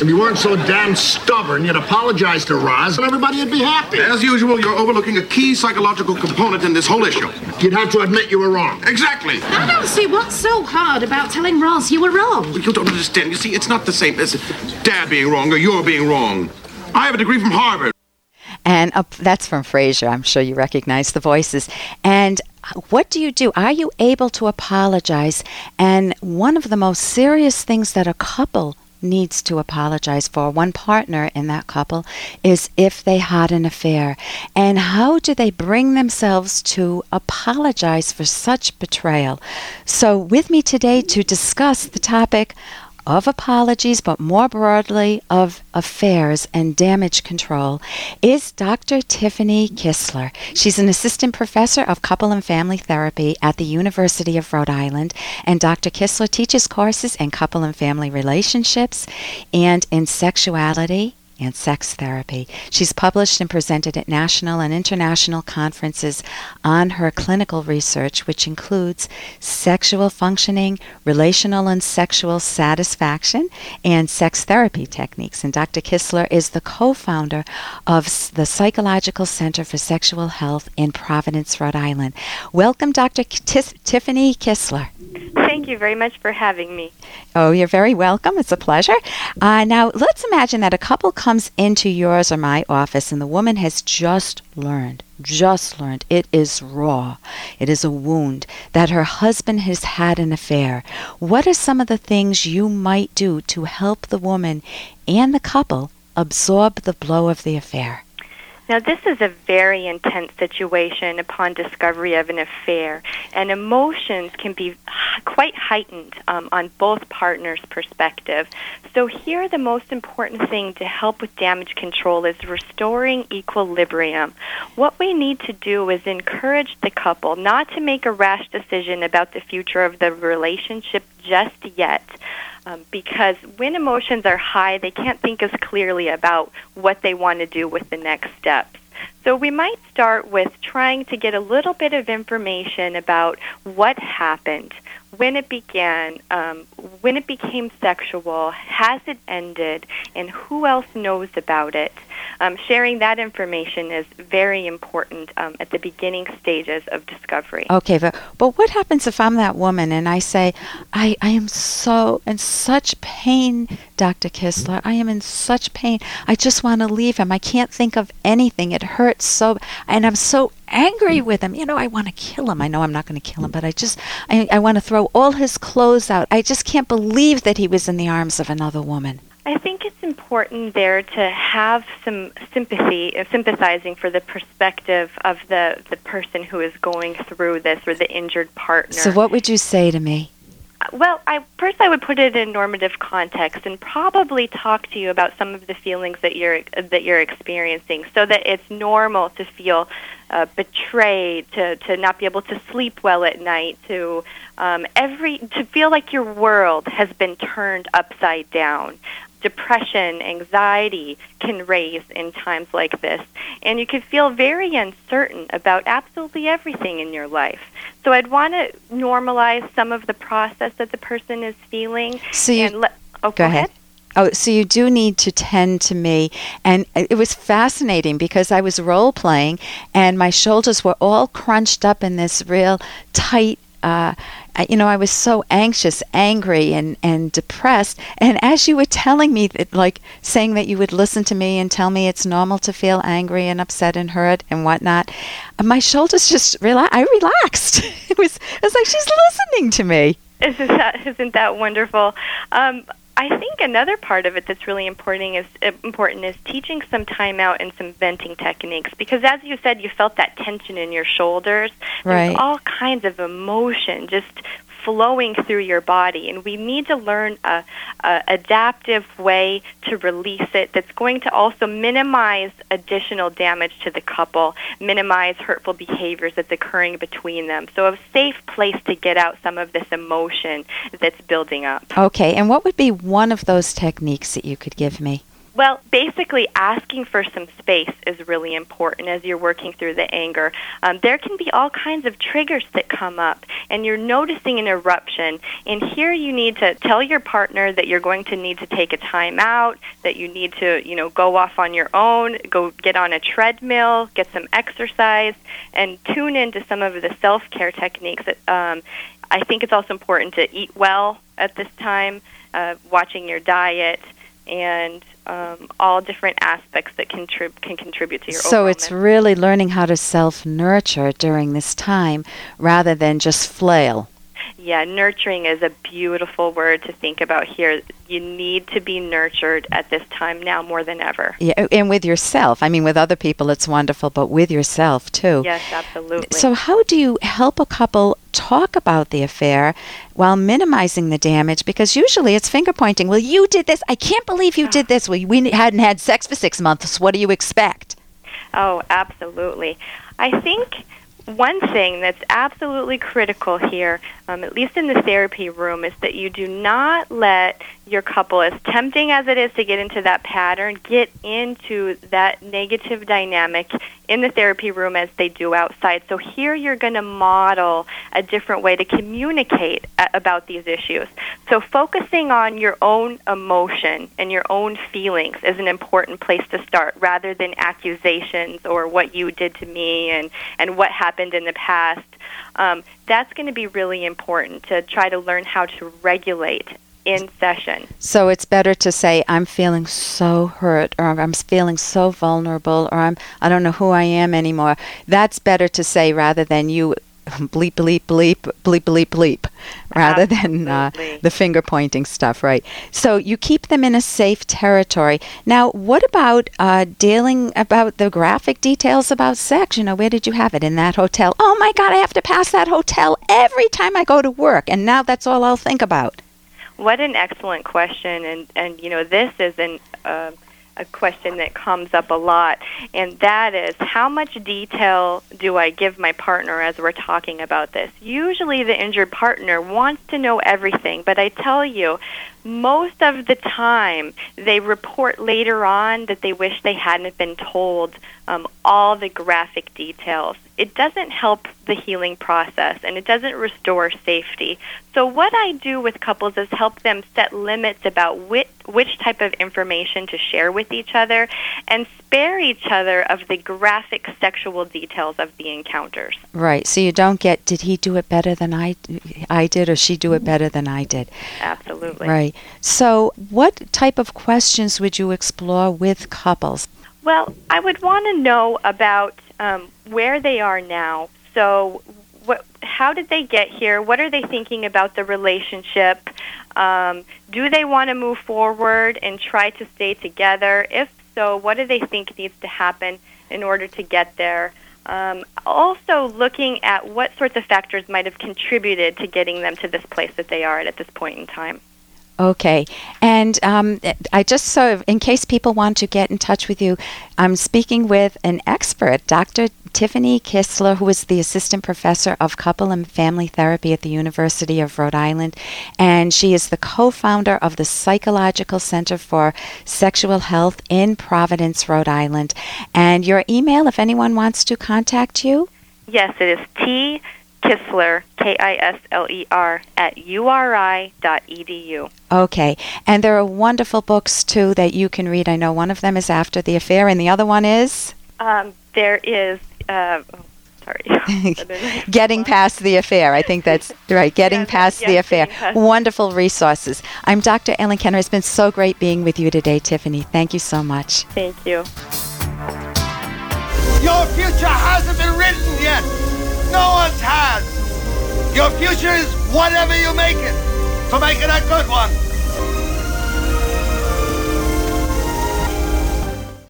If you weren't so damn stubborn, you'd apologize to Roz and everybody would be happy. As usual, you're overlooking a key psychological component in this whole issue. You'd have to admit you were wrong. Exactly. I don't see what's so hard about telling Roz you were wrong. You don't understand. You see, it's not the same as Dad being wrong or you're being wrong. I have a degree from Harvard. And uh, that's from Frasier. I'm sure you recognize the voices. And what do you do? Are you able to apologize? And one of the most serious things that a couple needs to apologize for, one partner in that couple, is if they had an affair. And how do they bring themselves to apologize for such betrayal? So, with me today to discuss the topic of apologies, but more broadly of affairs and damage control, is Dr. Tiffany Kisler. She's an assistant professor of couple and family therapy at the University of Rhode Island, and Dr. Kisler teaches courses in couple and family relationships and in sexuality and sex therapy. She's published and presented at national and international conferences on her clinical research, which includes sexual functioning, relational and sexual satisfaction, and sex therapy techniques. And Dr. Kisler is the co founder of the Psychological Center for Sexual Health in Providence, Rhode Island. Welcome, Dr. Tiffany Kisler. Thank you very much for having me. Oh, you're very welcome. It's a pleasure. Uh, now, let's imagine that a couple comes into yours or my office and the woman has just learned, just learned, it is raw, it is a wound, that her husband has had an affair. What are some of the things you might do to help the woman and the couple absorb the blow of the affair? Now, this is a very intense situation upon discovery of an affair, and emotions can be quite heightened um, on both partners' perspective. So, here, the most important thing to help with damage control is restoring equilibrium. What we need to do is encourage the couple not to make a rash decision about the future of the relationship just yet um, because when emotions are high, they can't think as clearly about what they want to do with the next steps. So we might start with trying to get a little bit of information about what happened, when it began, um, when it became sexual, has it ended, and who else knows about it. Um, sharing that information is very important um, at the beginning stages of discovery. Okay, but, but what happens if I'm that woman and I say, I, I am so in such pain, Dr. Kisler. I am in such pain. I just want to leave him. I can't think of anything. It hurts so, and I'm so angry with him. You know, I want to kill him. I know I'm not going to kill him, but I just, I, I want to throw all his clothes out. I just can't believe that he was in the arms of another woman. I think it's important there to have some sympathy, uh, sympathizing for the perspective of the, the person who is going through this or the injured partner. So, what would you say to me? Well, I first I would put it in normative context and probably talk to you about some of the feelings that you're that you're experiencing, so that it's normal to feel uh, betrayed, to to not be able to sleep well at night, to um, every to feel like your world has been turned upside down depression, anxiety can raise in times like this. And you can feel very uncertain about absolutely everything in your life. So I'd want to normalize some of the process that the person is feeling. So you, le- oh, go, go ahead. ahead. Oh, so you do need to tend to me. And it was fascinating because I was role playing and my shoulders were all crunched up in this real tight uh, you know, I was so anxious, angry, and, and depressed. And as you were telling me that, like saying that you would listen to me and tell me it's normal to feel angry and upset and hurt and whatnot, my shoulders just relaxed. I relaxed. it was it was like she's listening to me. Isn't that isn't that wonderful? Um, I think another part of it that's really important is important is teaching some time out and some venting techniques because as you said you felt that tension in your shoulders. Right. There's all kinds of emotion just flowing through your body, and we need to learn a, a adaptive way to release it that's going to also minimize additional damage to the couple, minimize hurtful behaviors that's occurring between them. So, a safe place to get out some of this emotion that's building up. Okay, and what would be one of those techniques that you could give me? Well, basically, asking for some space is really important as you're working through the anger. Um, there can be all kinds of triggers that come up, and you're noticing an eruption. And here, you need to tell your partner that you're going to need to take a time out, that you need to, you know, go off on your own, go get on a treadmill, get some exercise, and tune into some of the self care techniques. That, um, I think it's also important to eat well at this time, uh, watching your diet, and um, all different aspects that contrib- can contribute to your so it's mental- really learning how to self nurture during this time rather than just flail. Yeah nurturing is a beautiful word to think about here. You need to be nurtured at this time now more than ever. Yeah and with yourself. I mean with other people it's wonderful but with yourself too. Yes absolutely. So how do you help a couple talk about the affair while minimizing the damage because usually it's finger pointing. Well you did this. I can't believe you did this. Well, we hadn't had sex for six months. What do you expect? Oh absolutely. I think one thing that's absolutely critical here, um, at least in the therapy room, is that you do not let your couple, as tempting as it is to get into that pattern, get into that negative dynamic in the therapy room as they do outside. So here you're going to model a different way to communicate a- about these issues. So focusing on your own emotion and your own feelings is an important place to start rather than accusations or what you did to me and, and what happened in the past. Um, that's going to be really important to try to learn how to regulate in session. So it's better to say I'm feeling so hurt or I'm feeling so vulnerable or I'm I don't know who I am anymore. That's better to say rather than you bleep bleep bleep bleep bleep bleep rather than uh, the finger pointing stuff right? So you keep them in a safe territory. Now what about uh, dealing about the graphic details about sex? You know where did you have it? In that hotel? Oh my god i have to pass that hotel every time i go to work and now that's all i'll think about. What an excellent question, and and you know this is an uh, a question that comes up a lot, and that is how much detail do I give my partner as we're talking about this? Usually, the injured partner wants to know everything, but I tell you, most of the time they report later on that they wish they hadn't been told um, all the graphic details. It doesn't help the healing process and it doesn't restore safety. So, what I do with couples is help them set limits about which, which type of information to share with each other and spare each other of the graphic sexual details of the encounters. Right. So, you don't get, did he do it better than I, I did or she do it better than I did? Absolutely. Right. So, what type of questions would you explore with couples? Well, I would want to know about um, where they are now. So, what, how did they get here? What are they thinking about the relationship? Um, do they want to move forward and try to stay together? If so, what do they think needs to happen in order to get there? Um, also, looking at what sorts of factors might have contributed to getting them to this place that they are at at this point in time. Okay. And um, I just so, in case people want to get in touch with you, I'm speaking with an expert, Dr. Tiffany Kisler, who is the assistant professor of couple and family therapy at the University of Rhode Island. And she is the co founder of the Psychological Center for Sexual Health in Providence, Rhode Island. And your email, if anyone wants to contact you? Yes, it is T. Kisler, K I S L E R, at uri.edu. Okay. And there are wonderful books, too, that you can read. I know one of them is After the Affair, and the other one is? Um, there is. Uh, oh, sorry. Getting past the affair. I think that's right. Getting Yes, past yes, the affair. past- Wonderful resources. I'm Dr. Ellen Kenner. It's been so great being with you today, Tiffany. Thank you so much. Thank you. Your future hasn't been written yet. No one's has. Your future is whatever you make it. So make it a good one.